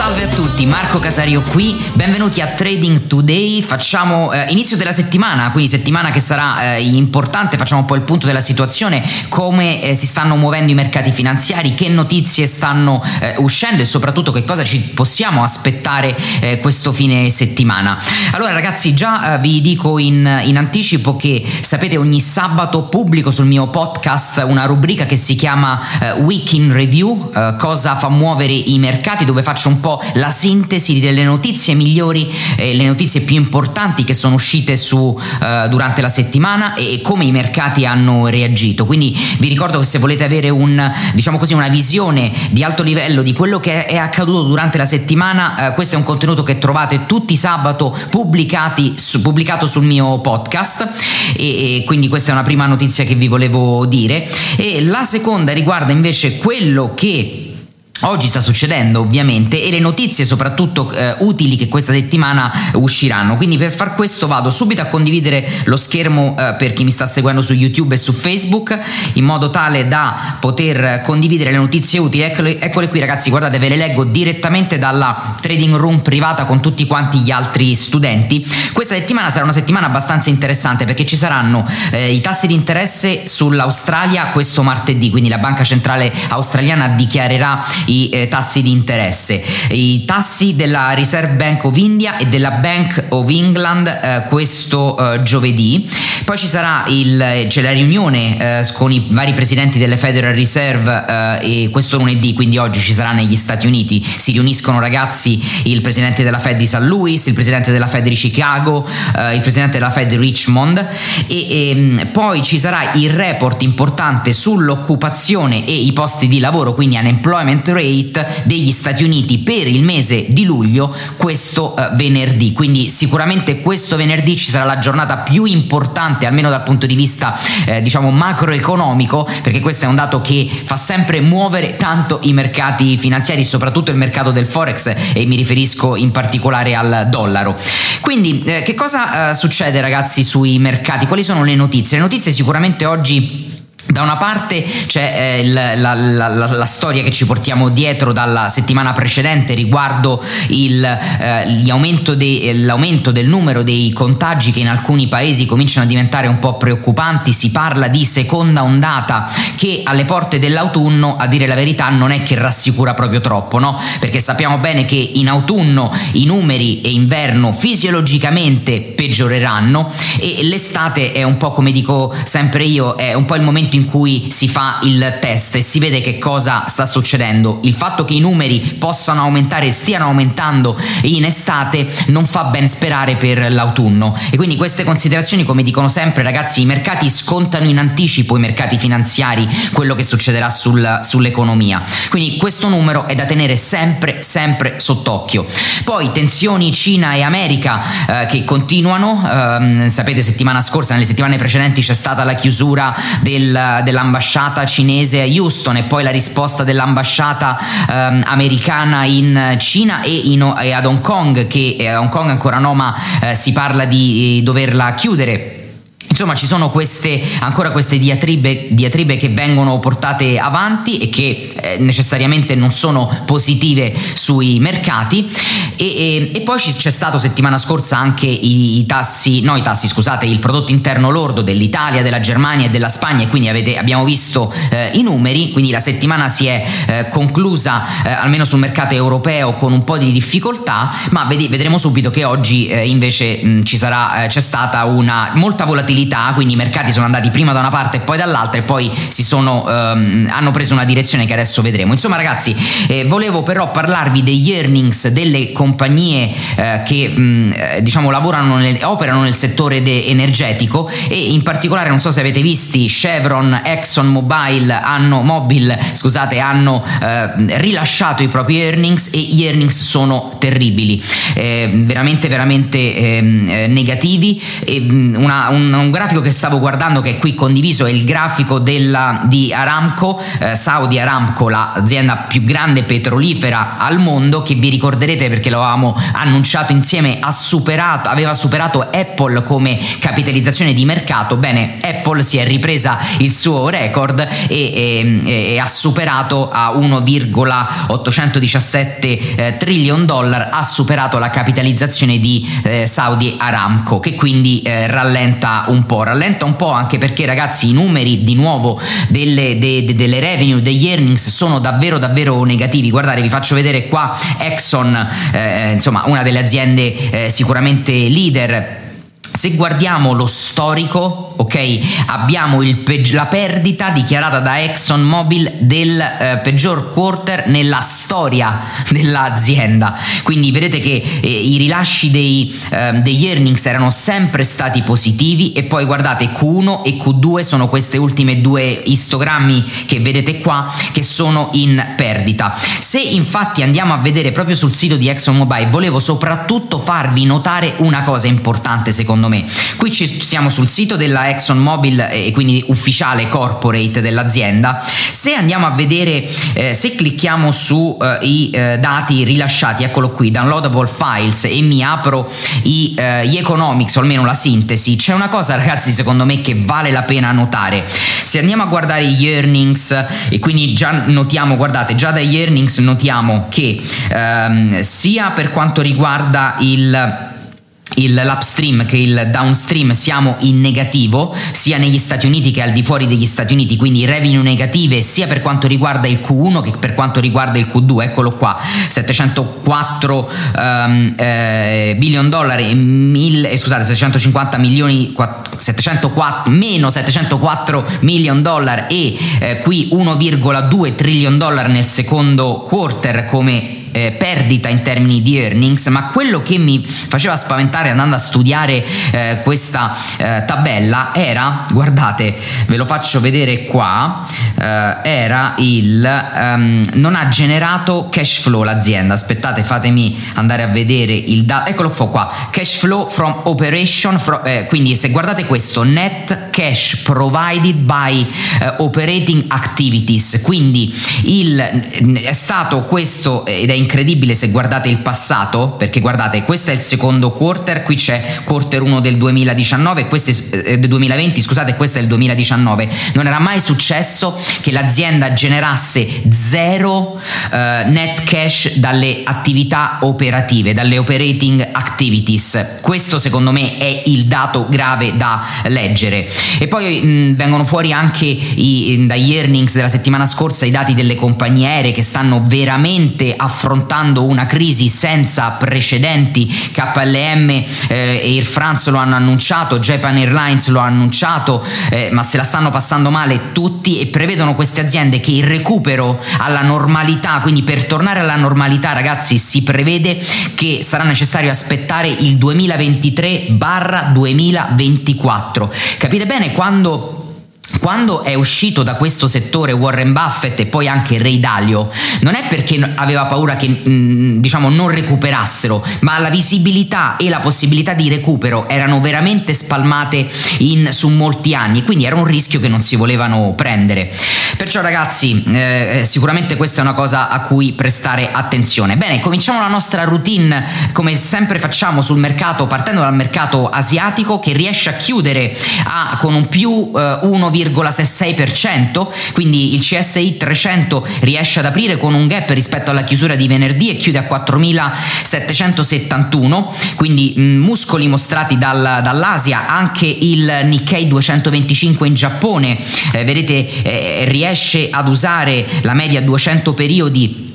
Salve a tutti, Marco Casario qui, benvenuti a Trading Today, facciamo eh, inizio della settimana, quindi settimana che sarà eh, importante, facciamo un po' il punto della situazione, come eh, si stanno muovendo i mercati finanziari, che notizie stanno eh, uscendo e soprattutto che cosa ci possiamo aspettare eh, questo fine settimana. Allora ragazzi già eh, vi dico in, in anticipo che sapete ogni sabato pubblico sul mio podcast una rubrica che si chiama Week in Review, cosa fa muovere i mercati, dove faccio un po' po' la sintesi delle notizie migliori, eh, le notizie più importanti che sono uscite su, eh, durante la settimana e come i mercati hanno reagito. Quindi vi ricordo che se volete avere un, diciamo così, una visione di alto livello di quello che è accaduto durante la settimana, eh, questo è un contenuto che trovate tutti sabato su, pubblicato sul mio podcast e, e quindi questa è una prima notizia che vi volevo dire. E la seconda riguarda invece quello che Oggi sta succedendo ovviamente e le notizie soprattutto eh, utili che questa settimana usciranno, quindi per far questo vado subito a condividere lo schermo eh, per chi mi sta seguendo su YouTube e su Facebook in modo tale da poter condividere le notizie utili. Eccole, eccole qui ragazzi, guardate ve le leggo direttamente dalla trading room privata con tutti quanti gli altri studenti. Questa settimana sarà una settimana abbastanza interessante perché ci saranno eh, i tassi di interesse sull'Australia questo martedì, quindi la Banca Centrale Australiana dichiarerà i eh, tassi di interesse, i tassi della Reserve Bank of India e della Bank of England eh, questo eh, giovedì. Poi ci sarà il, c'è la riunione eh, con i vari presidenti delle Federal Reserve eh, questo lunedì, quindi oggi ci sarà negli Stati Uniti. Si riuniscono ragazzi il presidente della Fed di St. Louis, il presidente della Fed di Chicago, eh, il presidente della Fed di Richmond e, e ehm, poi ci sarà il report importante sull'occupazione e i posti di lavoro, quindi unemployment rate rate degli Stati Uniti per il mese di luglio questo eh, venerdì. Quindi sicuramente questo venerdì ci sarà la giornata più importante, almeno dal punto di vista eh, diciamo macroeconomico, perché questo è un dato che fa sempre muovere tanto i mercati finanziari, soprattutto il mercato del forex e mi riferisco in particolare al dollaro. Quindi eh, che cosa eh, succede ragazzi sui mercati? Quali sono le notizie? Le notizie sicuramente oggi da una parte c'è eh, la, la, la, la, storia che ci portiamo dietro dalla settimana precedente riguardo il, eh, de, l'aumento del numero dei contagi che in alcuni paesi cominciano a diventare un po' preoccupanti, si parla di seconda ondata che alle porte dell'autunno, a dire la verità, non è che rassicura proprio troppo, no? Perché sappiamo bene che in autunno i numeri e inverno fisiologicamente peggioreranno e l'estate è un po' come dico sempre io, è un po' il momento in in cui si fa il test e si vede che cosa sta succedendo. Il fatto che i numeri possano aumentare e stiano aumentando in estate non fa ben sperare per l'autunno. E quindi queste considerazioni, come dicono sempre ragazzi, i mercati scontano in anticipo, i mercati finanziari, quello che succederà sul, sull'economia. Quindi questo numero è da tenere sempre, sempre sott'occhio. Poi tensioni Cina e America eh, che continuano, eh, sapete settimana scorsa, nelle settimane precedenti c'è stata la chiusura del dell'ambasciata cinese a Houston e poi la risposta dell'ambasciata ehm, americana in Cina e, in, e, ad Hong Kong, che a eh, Hong Kong ancora no, ma eh, si parla di eh, doverla chiudere Insomma, ci sono queste, ancora queste diatribe, diatribe, che vengono portate avanti e che eh, necessariamente non sono positive sui mercati. E, e, e poi c'è stato settimana scorsa anche i, i, tassi, no i tassi, scusate, il prodotto interno lordo dell'Italia, della Germania e della Spagna, e quindi avete, abbiamo visto eh, i numeri. Quindi la settimana si è eh, conclusa eh, almeno sul mercato europeo con un po' di difficoltà, ma ved- vedremo subito che oggi eh, invece mh, sarà, eh, c'è stata una molta volatilità volatilità, quindi i mercati sono andati prima da una parte e poi dall'altra e poi si sono, ehm, hanno preso una direzione che adesso vedremo. Insomma ragazzi, eh, volevo però parlarvi degli earnings delle compagnie eh, che mh, eh, diciamo lavorano nel, operano nel settore de- energetico e in particolare non so se avete visti Chevron, Exxon Mobil hanno, Mobil, scusate, hanno eh, rilasciato i propri earnings e gli earnings sono terribili, eh, veramente veramente ehm, eh, negativi, una, un, un un grafico che stavo guardando che è qui condiviso è il grafico della, di Aramco, eh, Saudi Aramco, l'azienda più grande petrolifera al mondo che vi ricorderete perché lo avevamo annunciato insieme, ha superato, aveva superato Apple come capitalizzazione di mercato. Bene, Apple si è ripresa il suo record e, e, e ha superato a 1,817 eh, trillion dollar, ha superato la capitalizzazione di eh, Saudi Aramco che quindi eh, rallenta un po', rallenta un po' anche perché ragazzi i numeri di nuovo delle, de, de, delle revenue, degli earnings sono davvero davvero negativi, guardate vi faccio vedere qua Exxon, eh, insomma una delle aziende eh, sicuramente leader se guardiamo lo storico, ok, abbiamo pe- la perdita dichiarata da ExxonMobil del eh, peggior quarter nella storia dell'azienda. Quindi vedete che eh, i rilasci dei, eh, degli earnings erano sempre stati positivi e poi guardate Q1 e Q2 sono queste ultime due istogrammi che vedete qua che sono in perdita. Se infatti andiamo a vedere proprio sul sito di ExxonMobil, volevo soprattutto farvi notare una cosa importante secondo secondo me. Qui ci siamo sul sito della ExxonMobil e quindi ufficiale corporate dell'azienda. Se andiamo a vedere, eh, se clicchiamo sui eh, eh, dati rilasciati, eccolo qui, downloadable files e mi apro i, eh, gli economics, o almeno la sintesi, c'è una cosa ragazzi secondo me che vale la pena notare. Se andiamo a guardare gli earnings e quindi già notiamo, guardate, già dagli earnings notiamo che ehm, sia per quanto riguarda il il, l'upstream che il downstream siamo in negativo sia negli Stati Uniti che al di fuori degli Stati Uniti quindi revenue negative sia per quanto riguarda il Q1 che per quanto riguarda il Q2 eccolo qua 704 um, eh, billion dollari mille, eh, scusate 750 milioni 4, 704 meno 704 million dollar e eh, qui 1,2 trillion dollar nel secondo quarter come eh, perdita in termini di earnings, ma quello che mi faceva spaventare andando a studiare eh, questa eh, tabella era, guardate, ve lo faccio vedere qua, eh, era il um, non ha generato cash flow l'azienda. Aspettate, fatemi andare a vedere il dato. Eccolo qua, cash flow from operation, from, eh, quindi se guardate questo, net cash provided by eh, operating activities, quindi il, è stato questo ed è incredibile se guardate il passato, perché guardate, questo è il secondo quarter, qui c'è quarter 1 del 2019, questo è, eh, del 2020, scusate, questo è il 2019. Non era mai successo che l'azienda generasse zero eh, net cash dalle attività operative, dalle operating activities. Questo secondo me è il dato grave da leggere. E poi mh, vengono fuori anche i, dagli earnings della settimana scorsa i dati delle compagnie aeree che stanno veramente affrontando affrontando una crisi senza precedenti. KLM e eh, Air France lo hanno annunciato, Japan Airlines lo ha annunciato, eh, ma se la stanno passando male tutti e prevedono queste aziende che il recupero alla normalità, quindi per tornare alla normalità ragazzi si prevede che sarà necessario aspettare il 2023-2024. Capite bene quando quando è uscito da questo settore Warren Buffett e poi anche Ray Dalio, non è perché aveva paura che mm, diciamo non recuperassero, ma la visibilità e la possibilità di recupero erano veramente spalmate in, su molti anni, quindi era un rischio che non si volevano prendere. Perciò ragazzi, eh, sicuramente questa è una cosa a cui prestare attenzione. Bene, cominciamo la nostra routine come sempre facciamo sul mercato, partendo dal mercato asiatico che riesce a chiudere a, con un più eh, 1, 0,6%, quindi il CSI 300 riesce ad aprire con un gap rispetto alla chiusura di venerdì e chiude a 4.771, quindi muscoli mostrati dal, dall'Asia, anche il Nikkei 225 in Giappone, eh, vedete eh, riesce ad usare la media 200 periodi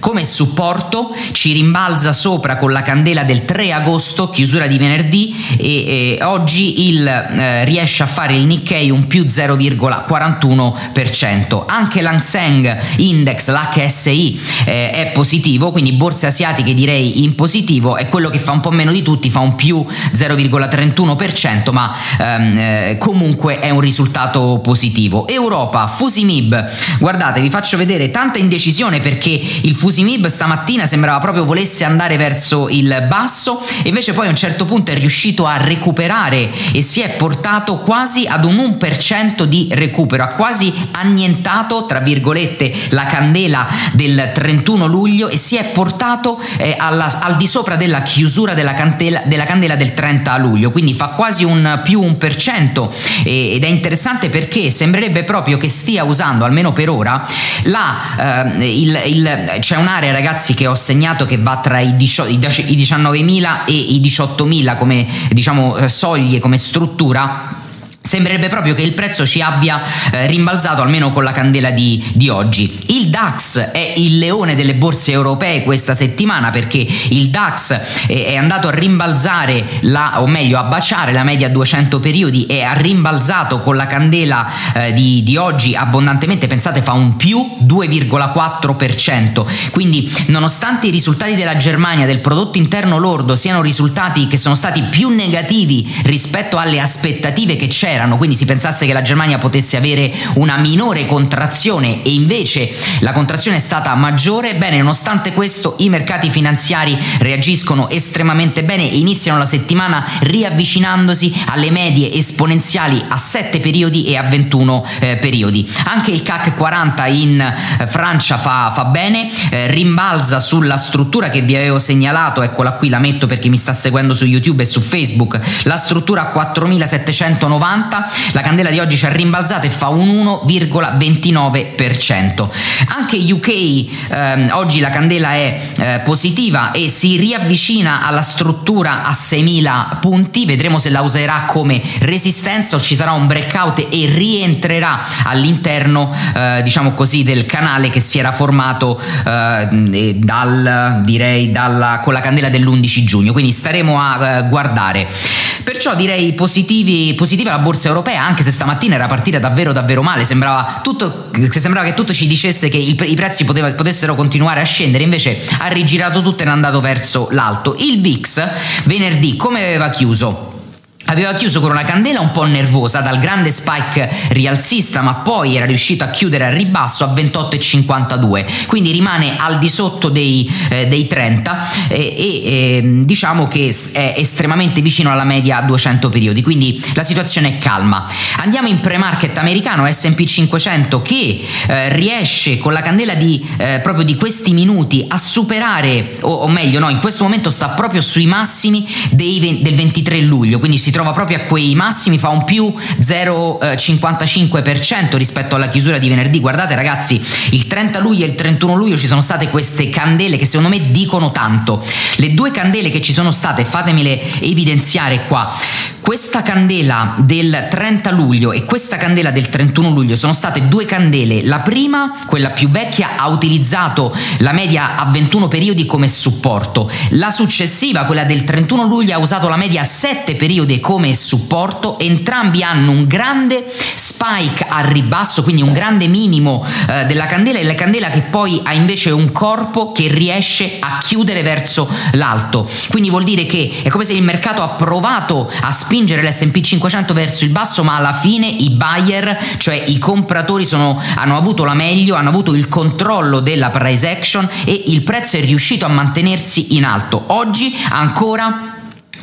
come supporto ci rimbalza sopra con la candela del 3 agosto, chiusura di venerdì, e, e oggi il, eh, riesce a fare il Nikkei un più 0,41%. Anche l'Anseng Index, l'HSI, eh, è positivo, quindi borse asiatiche direi in positivo, è quello che fa un po' meno di tutti, fa un più 0,31%, ma ehm, eh, comunque è un risultato positivo. Europa, Fusimib, guardate, vi faccio vedere tanta indecisione perché il Fusimib Fusimib stamattina sembrava proprio volesse andare verso il basso invece poi a un certo punto è riuscito a recuperare e si è portato quasi ad un 1% di recupero, ha quasi annientato tra virgolette la candela del 31 luglio e si è portato eh, alla, al di sopra della chiusura della candela, della candela del 30 luglio, quindi fa quasi un più 1% eh, ed è interessante perché sembrerebbe proprio che stia usando, almeno per ora, la, eh, il, il, c'è un'area ragazzi che ho segnato che va tra i, 18, i 19.000 e i 18.000 come diciamo eh, soglie, come struttura Sembrerebbe proprio che il prezzo ci abbia eh, rimbalzato almeno con la candela di, di, oggi. Il DAX è il leone delle borse europee questa settimana perché il DAX è, è andato a rimbalzare, la, o meglio a baciare la media 200 periodi e ha rimbalzato con la candela eh, di, di oggi abbondantemente, pensate fa un più 2,4%. Quindi nonostante i risultati della Germania del prodotto interno lordo siano risultati che sono stati più negativi rispetto alle aspettative che c'erano, c'erano, quindi si pensasse che la Germania potesse avere una minore contrazione e invece la contrazione è stata maggiore, bene, nonostante questo i mercati finanziari reagiscono estremamente bene e iniziano la settimana riavvicinandosi alle medie esponenziali a 7 periodi e a 21 eh, periodi. Anche il CAC 40 in eh, Francia fa, fa bene, eh, rimbalza sulla struttura che vi avevo segnalato, eccola qui, la metto perché mi sta seguendo su YouTube e su Facebook, la struttura 4790 la candela di oggi ci ha rimbalzato e fa un 1,29%. Anche UK ehm, oggi la candela è eh, positiva e si riavvicina alla struttura a 6.000 punti, vedremo se la userà come resistenza o ci sarà un breakout e rientrerà all'interno eh, diciamo così del canale che si era formato eh, dal, direi dalla, con la candela dell'11 giugno, quindi staremo a eh, guardare. Perciò direi positivi, positiva la borsa europea, anche se stamattina era partita davvero davvero male, sembrava, tutto, sembrava che tutto ci dicesse che i prezzi poteva, potessero continuare a scendere, invece ha rigirato tutto e è andato verso l'alto. Il VIX venerdì come aveva chiuso? Aveva chiuso con una candela un po' nervosa dal grande spike rialzista, ma poi era riuscito a chiudere al ribasso a 28,52, quindi rimane al di sotto dei, eh, dei 30 e, e eh, diciamo che è estremamente vicino alla media a 200 periodi, quindi la situazione è calma. Andiamo in pre-market americano SP 500 che eh, riesce con la candela di, eh, proprio di questi minuti a superare, o, o, meglio no, in questo momento sta proprio sui massimi dei, del 23 luglio, quindi si trova proprio a quei massimi, fa un più 0,55% rispetto alla chiusura di venerdì. Guardate ragazzi, il 30 luglio e il 31 luglio ci sono state queste candele che secondo me dicono tanto. Le due candele che ci sono state, fatemele evidenziare qua. Questa candela del 30 luglio e questa candela del 31 luglio sono state due candele. La prima, quella più vecchia, ha utilizzato la media a 21 periodi come supporto. La successiva, quella del 31 luglio, ha usato la media a 7 periodi come supporto. Entrambi hanno un grande spike al ribasso, quindi un grande minimo eh, della candela e la candela che poi ha invece un corpo che riesce a chiudere verso l'alto. Quindi vuol dire che è come se il mercato ha provato a spingere l'SP 500 verso il basso, ma alla fine i buyer, cioè i compratori, sono, hanno avuto la meglio, hanno avuto il controllo della price action e il prezzo è riuscito a mantenersi in alto. Oggi ancora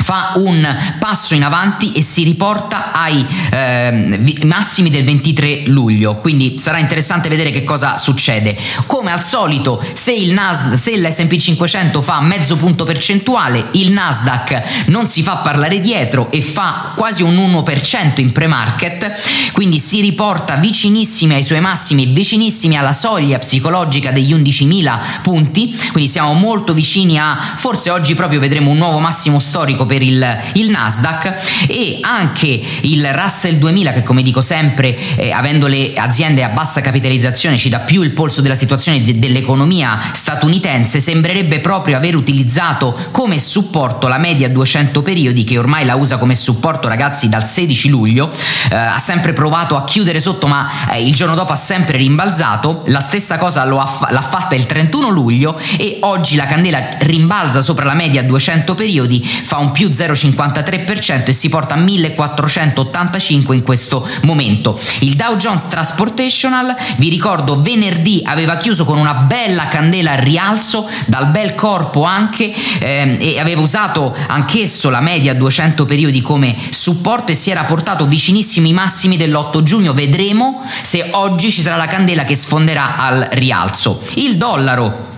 fa un passo in avanti e si riporta ai eh, massimi del 23 luglio. Quindi sarà interessante vedere che cosa succede. Come al solito se il Nas se l'S&P 500 fa mezzo punto percentuale il Nasdaq non si fa parlare dietro e fa quasi un 1% in pre-market quindi si riporta vicinissimi ai suoi massimi vicinissimi alla soglia psicologica degli 11.000 punti. Quindi siamo molto vicini a forse oggi proprio vedremo un nuovo massimo storico per il, il Nasdaq e anche il Russell 2000 che come dico sempre eh, avendo le aziende a bassa capitalizzazione ci dà più il polso della situazione de- dell'economia statunitense sembrerebbe proprio aver utilizzato come supporto la media 200 periodi che ormai la usa come supporto ragazzi dal 16 luglio eh, ha sempre provato a chiudere sotto ma eh, il giorno dopo ha sempre rimbalzato. La stessa cosa ha, l'ha fatta il 31 luglio e oggi la candela rimbalza sopra la media 200 periodi fa un più più 0,53% e si porta a 1485 in questo momento. Il Dow Jones Transportational, vi ricordo, venerdì aveva chiuso con una bella candela al rialzo, dal bel corpo anche, ehm, e aveva usato anch'esso la media 200 periodi come supporto e si era portato vicinissimi i massimi dell'8 giugno. Vedremo se oggi ci sarà la candela che sfonderà al rialzo. Il dollaro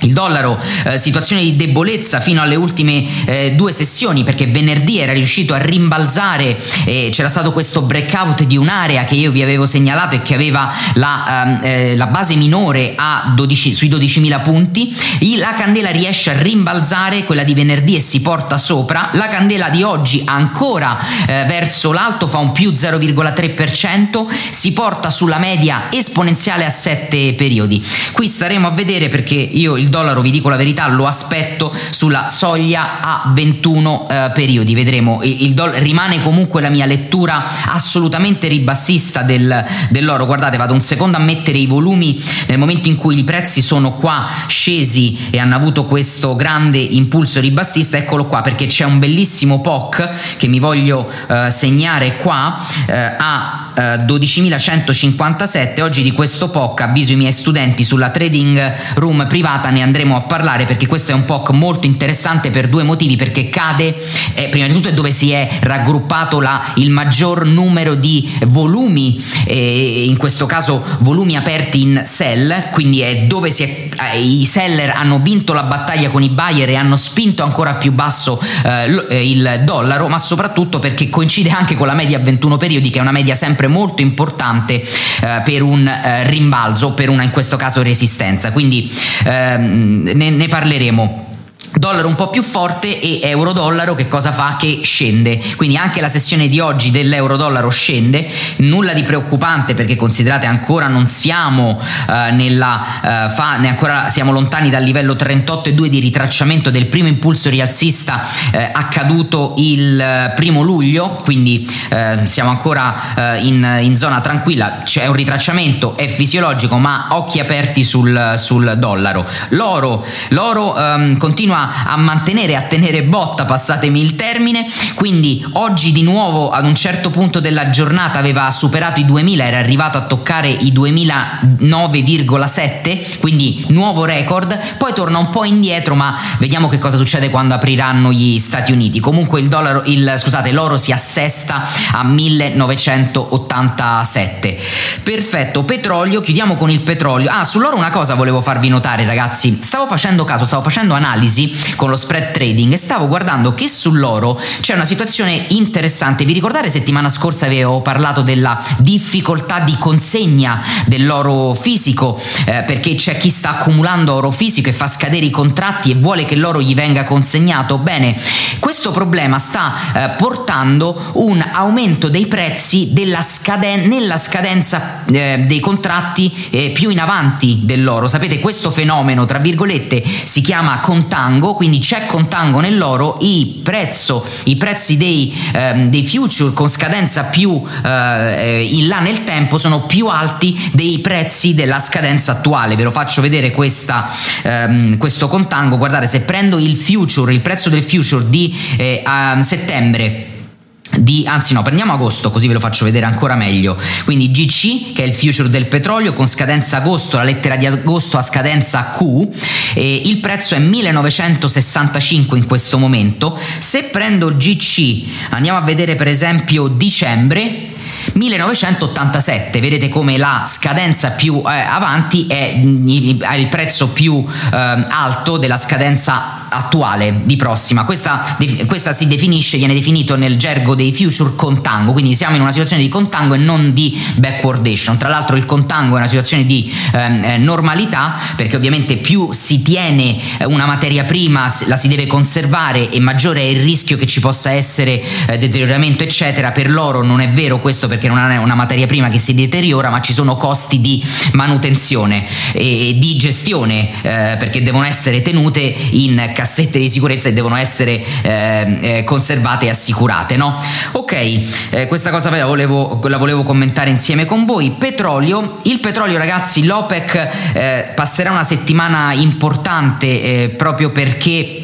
il dollaro, eh, situazione di debolezza fino alle ultime eh, due sessioni perché venerdì era riuscito a rimbalzare, eh, c'era stato questo breakout di un'area che io vi avevo segnalato e che aveva la, ehm, eh, la base minore 12, sui 12.000 punti, la candela riesce a rimbalzare, quella di venerdì e si porta sopra, la candela di oggi ancora eh, verso l'alto fa un più 0,3%, si porta sulla media esponenziale a 7 periodi. Qui staremo a vedere perché io il dollaro, vi dico la verità, lo aspetto sulla soglia a 21 eh, periodi, vedremo. Il, il doll- rimane comunque la mia lettura assolutamente ribassista del, dell'oro. Guardate, vado un secondo a mettere i volumi nel momento in cui i prezzi sono qua scesi e hanno avuto questo grande impulso ribassista. Eccolo qua perché c'è un bellissimo POC che mi voglio eh, segnare qua eh, a 12.157 oggi di questo POC avviso i miei studenti sulla trading room privata ne andremo a parlare perché questo è un POC molto interessante per due motivi perché cade eh, prima di tutto è dove si è raggruppato la, il maggior numero di volumi eh, in questo caso volumi aperti in sell quindi è dove si è, eh, i seller hanno vinto la battaglia con i buyer e hanno spinto ancora più basso eh, eh, il dollaro ma soprattutto perché coincide anche con la media a 21 periodi che è una media sempre molto importante eh, per un eh, rimbalzo, per una in questo caso resistenza. Quindi ehm, ne, ne parleremo dollaro un po' più forte e euro dollaro che cosa fa? Che scende. Quindi anche la sessione di oggi dell'euro dollaro scende, nulla di preoccupante perché considerate ancora non siamo eh, nella eh, fa, ne ancora siamo lontani dal livello 38,2 di ritracciamento del primo impulso rialzista eh, accaduto il eh, primo luglio, quindi eh, siamo ancora eh, in, in, zona tranquilla, c'è un ritracciamento, è fisiologico, ma occhi aperti sul, sul dollaro. L'oro, l'oro ehm, continua a mantenere, a tenere botta, passatemi il termine, quindi oggi di nuovo ad un certo punto della giornata aveva superato i 2000, era arrivato a toccare i 2009,7, quindi nuovo record, poi torna un po' indietro, ma vediamo che cosa succede quando apriranno gli Stati Uniti. Comunque il dollaro, il, scusate, l'oro si assesta a 1987. Perfetto, petrolio, chiudiamo con il petrolio. Ah, sull'oro una cosa volevo farvi notare, ragazzi. Stavo facendo caso, stavo facendo analisi con lo spread trading e stavo guardando che sull'oro c'è una situazione interessante. Vi ricordate settimana scorsa avevo parlato della difficoltà di consegna dell'oro fisico eh, perché c'è chi sta accumulando oro fisico e fa scadere i contratti e vuole che l'oro gli venga consegnato? Bene, questo problema sta eh, portando un aumento dei prezzi scaden- nella scadenza eh, dei contratti eh, più in avanti dell'oro. Sapete, questo fenomeno, tra virgolette, si chiama contango quindi c'è contango nell'oro, i, prezzo, i prezzi dei, ehm, dei, future con scadenza più eh, in là nel tempo sono più alti dei prezzi della scadenza attuale. Ve lo faccio vedere questa, ehm, questo contango. Guardate, se prendo il future, il prezzo del future di eh, settembre di, anzi no, prendiamo agosto così ve lo faccio vedere ancora meglio. Quindi GC che è il future del petrolio con scadenza agosto, la lettera di agosto a scadenza Q, e il prezzo è 1965 in questo momento. Se prendo GC, andiamo a vedere per esempio dicembre, 1987, vedete come la scadenza più eh, avanti è il prezzo più eh, alto della scadenza attuale di prossima. Questa, questa, si definisce, viene definito nel gergo dei future contango, quindi siamo in una situazione di contango e non di backwardation. Tra l'altro il contango è una situazione di ehm, eh, normalità perché ovviamente più si tiene una materia prima, la si deve conservare e maggiore è il rischio che ci possa essere eh, deterioramento eccetera. Per l'oro non è vero questo perché non è una materia prima che si deteriora, ma ci sono costi di manutenzione e di gestione eh, perché devono essere tenute in cassette di sicurezza e devono essere eh, eh conservate e assicurate. No? Ok, eh, questa cosa la volevo, la volevo, commentare insieme con voi. Petrolio, il petrolio ragazzi, l'OPEC eh, passerà una settimana importante eh, proprio perché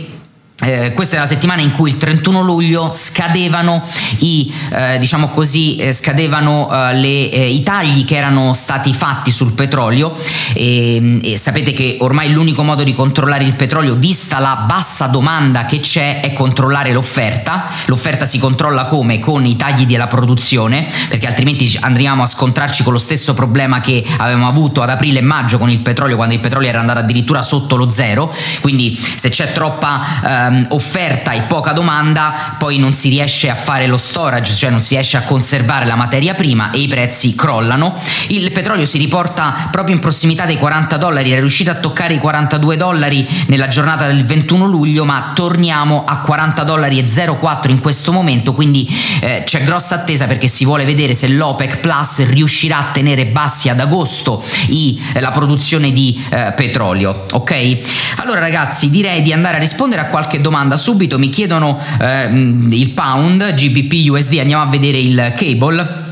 eh, questa è la settimana in cui il 31 luglio scadevano i, eh, diciamo così, eh, scadevano eh, le, eh, i tagli che erano stati fatti sul petrolio e, e, sapete che ormai l'unico modo di controllare il petrolio, vista la bassa domanda che c'è, è controllare l'offerta. L'offerta si controlla come? Con i tagli della produzione, perché altrimenti andremo a scontrarci con lo stesso problema che avevamo avuto ad aprile e maggio con il petrolio, quando il petrolio era andato addirittura sotto lo zero. Quindi se c'è troppa ehm, offerta e poca domanda, poi non si riesce a fare lo storage, cioè non si riesce a conservare la materia prima e i prezzi crollano. Il petrolio si riporta proprio in prossimità dei 40 dollari, è riuscito a toccare i 42 dollari nella giornata del 21 luglio, ma torniamo a 40 dollari e 04 in questo momento, quindi eh, c'è grossa attesa perché si vuole vedere se l'OPEC Plus riuscirà a tenere bassi ad agosto i, eh, la produzione di eh, petrolio. Ok? Allora ragazzi, direi di andare a rispondere a qualche domanda subito. Mi chiedono eh, il pound, GBP, USD, andiamo a vedere il cable.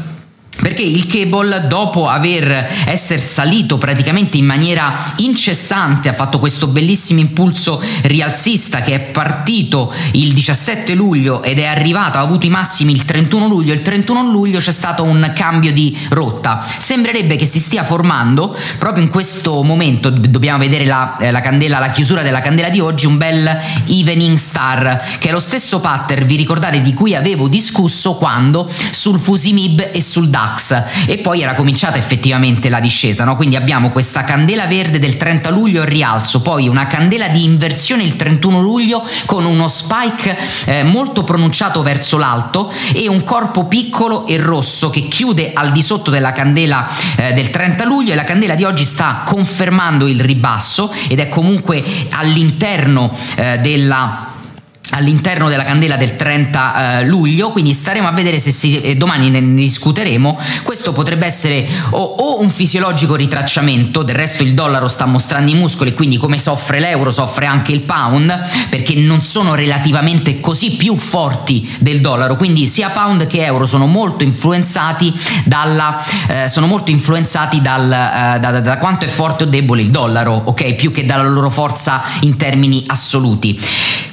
Perché il cable, dopo aver essere salito praticamente in maniera incessante, ha fatto questo bellissimo impulso rialzista che è partito il 17 luglio ed è arrivato, ha avuto i massimi il 31 luglio. Il 31 luglio c'è stato un cambio di rotta. Sembrerebbe che si stia formando proprio in questo momento. Dobbiamo vedere la, eh, la candela, la chiusura della candela di oggi, un bel evening star, che è lo stesso pattern, vi ricordate, di cui avevo discusso quando sul Fusimib e sul DAX e poi era cominciata effettivamente la discesa, no? quindi abbiamo questa candela verde del 30 luglio al rialzo, poi una candela di inversione il 31 luglio con uno spike eh, molto pronunciato verso l'alto e un corpo piccolo e rosso che chiude al di sotto della candela eh, del 30 luglio e la candela di oggi sta confermando il ribasso ed è comunque all'interno eh, della all'interno della candela del 30 eh, luglio, quindi staremo a vedere se si, eh, domani ne discuteremo. Questo potrebbe essere o, o, un fisiologico ritracciamento, del resto il dollaro sta mostrando i muscoli, quindi come soffre l'euro soffre anche il pound, perché non sono relativamente così più forti del dollaro, quindi sia pound che euro sono molto influenzati dalla eh, sono molto influenzati dal, eh, da, da, da, quanto è forte o debole il dollaro, ok? Più che dalla loro forza in termini assoluti.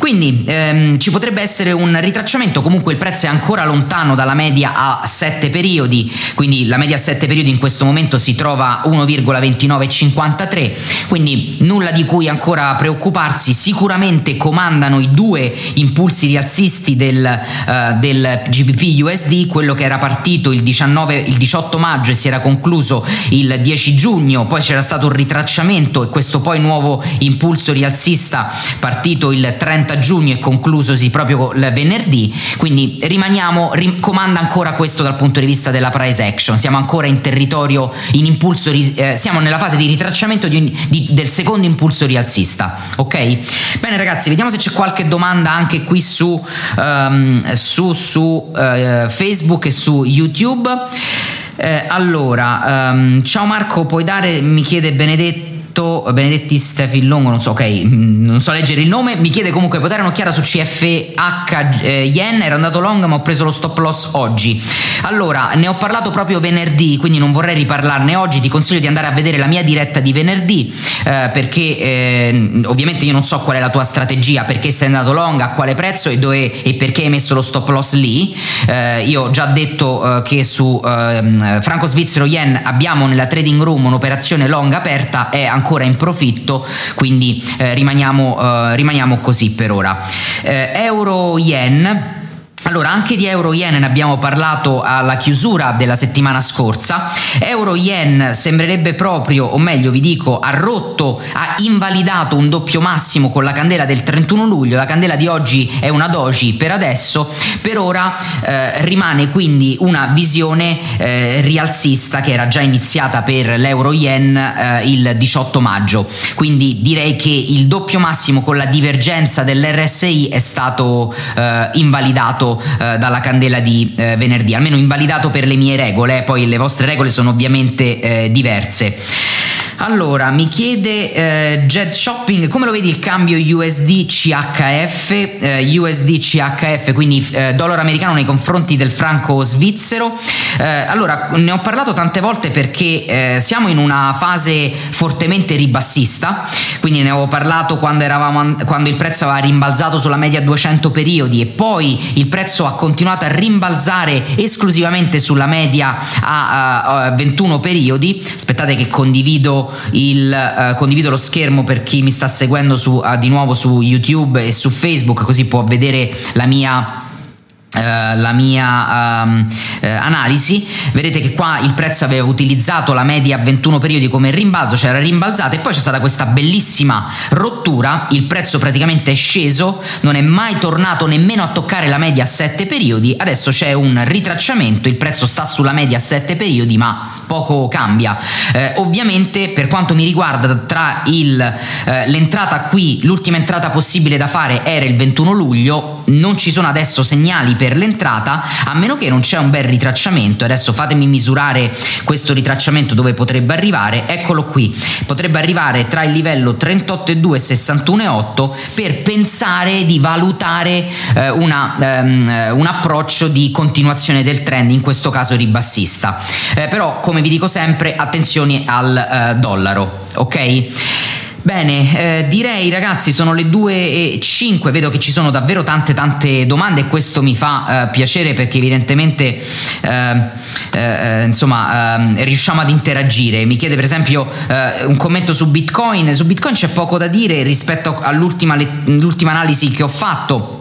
Quindi ehm, ci potrebbe essere un ritracciamento, comunque il prezzo è ancora lontano dalla media a 7 periodi, quindi la media a 7 periodi in questo momento si trova 1,2953, quindi nulla di cui ancora preoccuparsi, sicuramente comandano i due impulsi rialzisti del, uh, del GBP USD, quello che era partito il, 19, il 18 maggio e si era concluso il 10 giugno, poi c'era stato un ritracciamento e questo poi nuovo impulso rialzista partito il 30 30 giugno e conclusosi proprio il venerdì, quindi rimaniamo, rim, comanda ancora questo dal punto di vista della price action, siamo ancora in territorio, in impulso, eh, siamo nella fase di ritracciamento di, di, del secondo impulso rialzista, ok? Bene ragazzi, vediamo se c'è qualche domanda anche qui su, um, su, su uh, Facebook e su YouTube. Eh, allora, um, ciao Marco, puoi dare, mi chiede Benedetto Benedetto, Benedetti Stefi Longo, non so, ok, mm, non so leggere il nome, mi chiede comunque poter un'occhiata su CFH eh, Yen, era andato long ma ho preso lo stop loss oggi. Allora, ne ho parlato proprio venerdì, quindi non vorrei riparlarne oggi, ti consiglio di andare a vedere la mia diretta di venerdì, eh, perché eh, ovviamente io non so qual è la tua strategia, perché sei andato long, a quale prezzo e, dove, e perché hai messo lo stop loss lì. Eh, io ho già detto eh, che su ehm, Franco Svizzero Yen abbiamo nella trading room un'operazione long aperta, è ancora in profitto, quindi eh, rimaniamo, eh, rimaniamo, così per ora. Eh, euro yen allora, anche di euro yen ne abbiamo parlato alla chiusura della settimana scorsa. Euro yen sembrerebbe proprio, o meglio vi dico, ha rotto, ha invalidato un doppio massimo con la candela del 31 luglio. La candela di oggi è una doji per adesso. Per ora eh, rimane quindi una visione eh, rialzista che era già iniziata per l'euro yen eh, il 18 maggio. Quindi direi che il doppio massimo con la divergenza dell'RSI è stato eh, eh, dalla candela di eh, venerdì, almeno invalidato per le mie regole, poi le vostre regole sono ovviamente eh, diverse. Allora, mi chiede eh, Jet Shopping, come lo vedi il cambio USD CHF, eh, USD CHF, quindi eh, dollaro americano nei confronti del franco svizzero? Eh, allora, ne ho parlato tante volte perché eh, siamo in una fase fortemente ribassista, quindi ne avevo parlato quando, eravamo, quando il prezzo aveva rimbalzato sulla media 200 periodi e poi il prezzo ha continuato a rimbalzare esclusivamente sulla media a, a, a 21 periodi. Aspettate che condivido il, uh, condivido lo schermo per chi mi sta seguendo su, uh, di nuovo su YouTube e su Facebook così può vedere la mia Uh, la mia um, uh, analisi. Vedete che qua il prezzo aveva utilizzato la media a 21 periodi come rimbalzo cioè rimbalzata e poi c'è stata questa bellissima rottura. Il prezzo praticamente è sceso non è mai tornato nemmeno a toccare la media a 7 periodi. Adesso c'è un ritracciamento il prezzo sta sulla media a 7 periodi ma poco cambia. Eh, ovviamente per quanto mi riguarda tra il, eh, l'entrata qui, l'ultima entrata possibile da fare era il 21 luglio, non ci sono adesso segnali per l'entrata a meno che non c'è un bel ritracciamento. Adesso fatemi misurare questo ritracciamento dove potrebbe arrivare. Eccolo qui, potrebbe arrivare tra il livello 38,2 e 61,8 per pensare di valutare eh, una, ehm, un approccio di continuazione del trend, in questo caso ribassista. Eh, però come vi dico sempre, attenzione al eh, dollaro, ok? Bene, eh, direi ragazzi sono le 2 e 5, vedo che ci sono davvero tante tante domande e questo mi fa eh, piacere perché evidentemente eh, eh insomma ehm, riusciamo ad interagire. Mi chiede per esempio eh, un commento su Bitcoin, su Bitcoin c'è poco da dire rispetto all'ultima, l'ultima analisi che ho fatto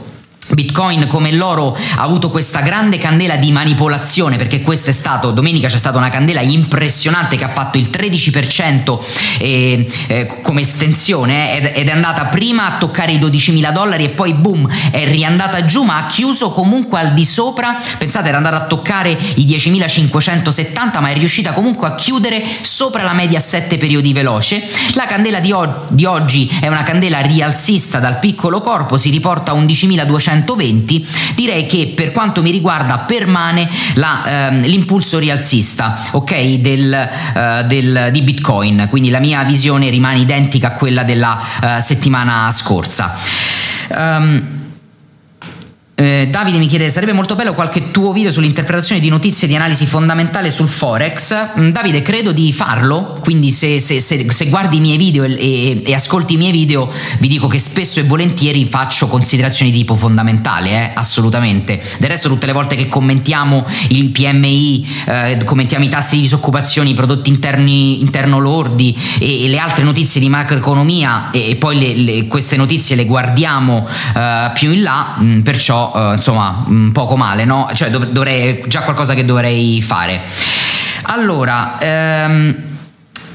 Bitcoin come l'oro ha avuto questa grande candela di manipolazione perché questo è stato, domenica c'è stata una candela impressionante che ha fatto il 13% eh, eh, come estensione eh, ed, è andata prima a toccare i 12.000 dollari e poi boom è riandata giù ma ha chiuso comunque al di sopra, pensate era andata a toccare i 10.570 ma è riuscita comunque a chiudere sopra la media 7 periodi veloce. La candela di, o- di oggi è una candela rialzista dal piccolo corpo, si riporta a 11.200 120, direi che per quanto mi riguarda permane la, ehm, l'impulso rialzista okay, del, eh, del, di Bitcoin, quindi la mia visione rimane identica a quella della eh, settimana scorsa. Um, eh, Davide mi chiede: sarebbe molto bello qualche tuo video sull'interpretazione di notizie di analisi fondamentale sul Forex. Mm, Davide, credo di farlo. Quindi, se, se, se, se guardi i miei video e, e, e, ascolti i miei video, vi dico che spesso e volentieri faccio considerazioni di tipo fondamentale, eh? assolutamente. Del resto, tutte le volte che commentiamo il PMI, eh, commentiamo i tassi di disoccupazione, i prodotti interni, interno lordi e, e le altre notizie di macroeconomia, e, poi le, le, queste notizie le guardiamo eh, più in là, mh, mm, perciò uh, insomma un poco male, no? Cioè dov- dovrei già qualcosa che dovrei fare. Allora, ehm,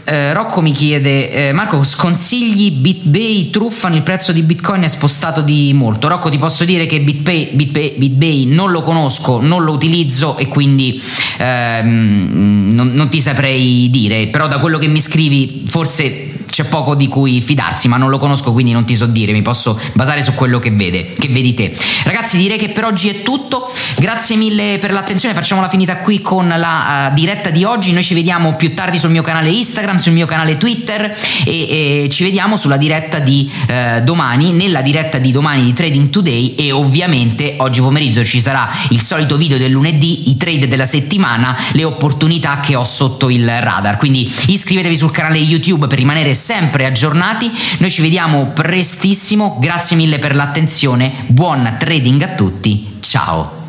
eh, Rocco mi chiede, eh, Marco, sconsigli BitBay, truffano, il prezzo di Bitcoin è spostato di molto. Rocco, ti posso dire che BitBay, BitBay, BitBay non lo conosco, non lo utilizzo e quindi ehm, non, non ti saprei dire, però da quello che mi scrivi forse c'è poco di cui fidarsi, ma non lo conosco, quindi non ti so dire, mi posso basare su quello che, vede, che vedi te. Ragazzi, direi che per oggi è tutto. Grazie mille per l'attenzione, facciamola finita qui con la uh, diretta di oggi. Noi ci vediamo più tardi sul mio canale Instagram, sul mio canale Twitter e, e ci vediamo sulla diretta di uh, domani, nella diretta di domani di Trading Today e ovviamente oggi pomeriggio ci sarà il solito video del lunedì, i trade della settimana, le opportunità che ho sotto il radar. Quindi iscrivetevi sul canale YouTube per rimanere sempre aggiornati. Noi ci vediamo prestissimo, grazie mille per l'attenzione, buon trading a tutti, ciao!